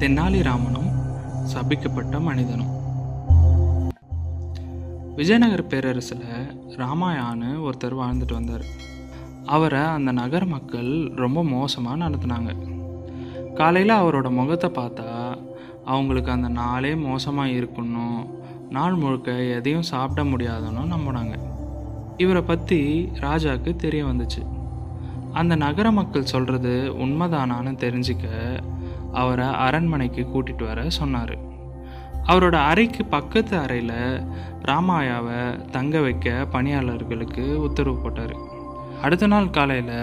தென்னாலிராமனும் சபிக்கப்பட்ட மனிதனும். விஜயநகர் பேரரசில் ராமாயான்னு ஒருத்தர் வாழ்ந்துட்டு வந்தார். அவரை அந்த நகர மக்கள் ரொம்ப மோசமாக நடத்துனாங்க. காலையில் அவரோட முகத்தை பார்த்தா அவங்களுக்கு அந்த நாளே மோசமாக இருக்கணும் நாள் முழுக்க எதையும் சாப்பிட முடியாதுன்னு நம்பினாங்க. இவரை பற்றி ராஜாவுக்கு தெரிய வந்துச்சு. அந்த நகர மக்கள் சொல்கிறது உண்மைதானான்னு தெரிஞ்சுக்க அவரை அரண்மனைக்கு கூட்டிகிட்டு வர சொன்னார். அவரோட அறைக்கு பக்கத்து அறையில் ராமாயாவை தங்க வைக்க பணியாளர்களுக்கு உத்தரவு போட்டார். அடுத்த நாள் காலையில்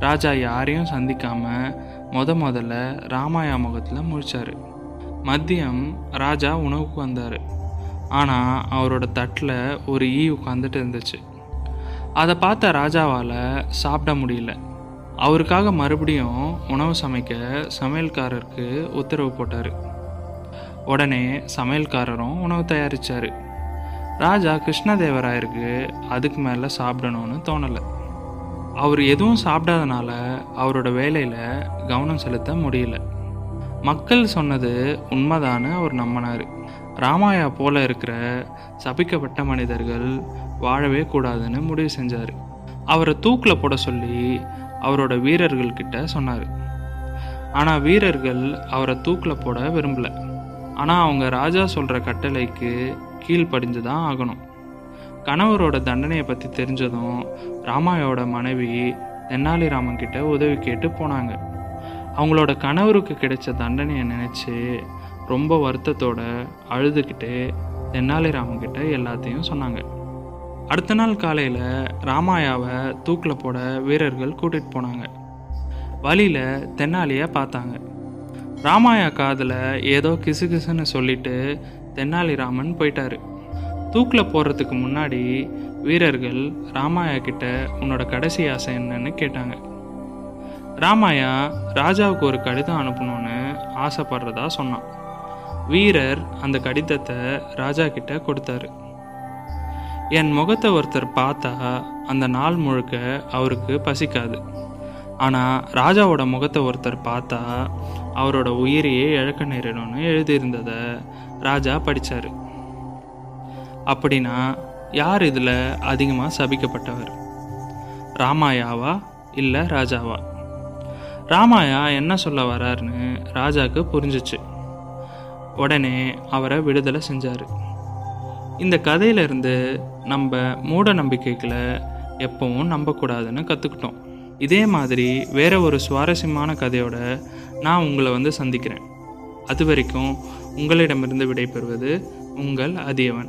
ராஜா யாரையும் சந்திக்காமல் முத முதல்ல ராமாயா முகத்தில் முழிச்சார். மதியம் ராஜா உணவுக்கு வந்தார். ஆனால் அவரோட தட்டில் ஒரு ஈ உட்காந்துட்டு இருந்துச்சு. அதை பார்த்த ராஜாவால் சாப்பிட முடியல. அவருக்காக மறுபடியும் உணவு சமைக்க சமையல்காரருக்கு உத்தரவு போட்டார். உடனே சமையல்காரரும் உணவு தயாரித்தார் ராஜா கிருஷ்ணதேவராயருக்கு அதுக்கு மேலே சாப்பிடணும்னு தோணலை. அவர் எதுவும் சாப்பிடாதனால அவரோட வேலையில் கவனம் செலுத்த முடியல. மக்கள் சொன்னது உண்மைதான்னு அவர் நம்பினார். ராமாயா போல இருக்கிற சபிக்கப்பட்ட மனிதர்கள் வாழவே கூடாதுன்னு முடிவு செஞ்சார். அவரை தூக்கில் போட சொல்லி அவரோட வீரர்கள்கிட்ட சொன்னார். ஆனால் வீரர்கள் அவரை தூக்கில் போட விரும்பலை. ஆனால் அவங்க ராஜா சொல்கிற கட்டளைக்கு கீழ்ப்படிஞ்சு தான் ஆகணும். கணவரோட தண்டனையை பற்றி தெரிஞ்சதும் ராமாயோட மனைவி தென்னாலிராமன் கிட்ட உதவி கேட்டு போனாங்க. அவங்களோட கணவருக்கு கிடைச்ச தண்டனையை நினச்சி ரொம்ப வருத்தத்தோட அழுதுகிட்டு தென்னாலிராமன் கிட்ட எல்லாத்தையும் சொன்னாங்க. அடுத்த நாள் காலையில் ராமாயாவை தூக்கில் போட வீரர்கள் கூட்டிகிட்டு போனாங்க. வழியில் தென்னாலியை பார்த்தாங்க. ராமாயா காதில் ஏதோ கிசுகிசுன்னு சொல்லிட்டு தென்னாலிராமன் போயிட்டாரு. தூக்கில் போடுறதுக்கு முன்னாடி வீரர்கள் ராமாயா கிட்ட உன்னோட கடைசி ஆசை என்னன்னு கேட்டாங்க. ராமாயா ராஜாவுக்கு ஒரு கடிதம் அனுப்பணும்னு ஆசைப்படுறதா சொன்னான். வீரர் அந்த கடிதத்தை ராஜா கிட்ட கொடுத்தாரு. என் முகத்தை ஒருத்தர் பார்த்தா அந்த நாள் முழுக்க அவருக்கு பசிக்காது. ஆனால் ராஜாவோட முகத்தை ஒருத்தர் பார்த்தா அவரோட உயிரையே இழக்க நேரிடும்னு எழுதியிருந்ததை ராஜா படித்தார் அப்படின்னா யார் இதில் அதிகமாக சபிக்கப்பட்டவர்? ராமாயாவா இல்லை ராஜாவா? ராமாயா என்ன சொல்ல வராருன்னு ராஜாவுக்கு புரிஞ்சிச்சு. உடனே அவரை விடுதலை செஞ்சார். இந்த கதையிலிருந்து நம்ம மூட நம்பிக்கைகளை எப்பவும் நம்பக்கூடாதுன்னு கற்றுக்கிட்டோம் இதே மாதிரி வேற ஒரு சுவாரஸ்யமான கதையோட நான் உங்களை வந்து சந்திக்கிறேன். அது வரைக்கும் உங்களிடமிருந்து விடைபெறுவது உங்கள் அதியவன்.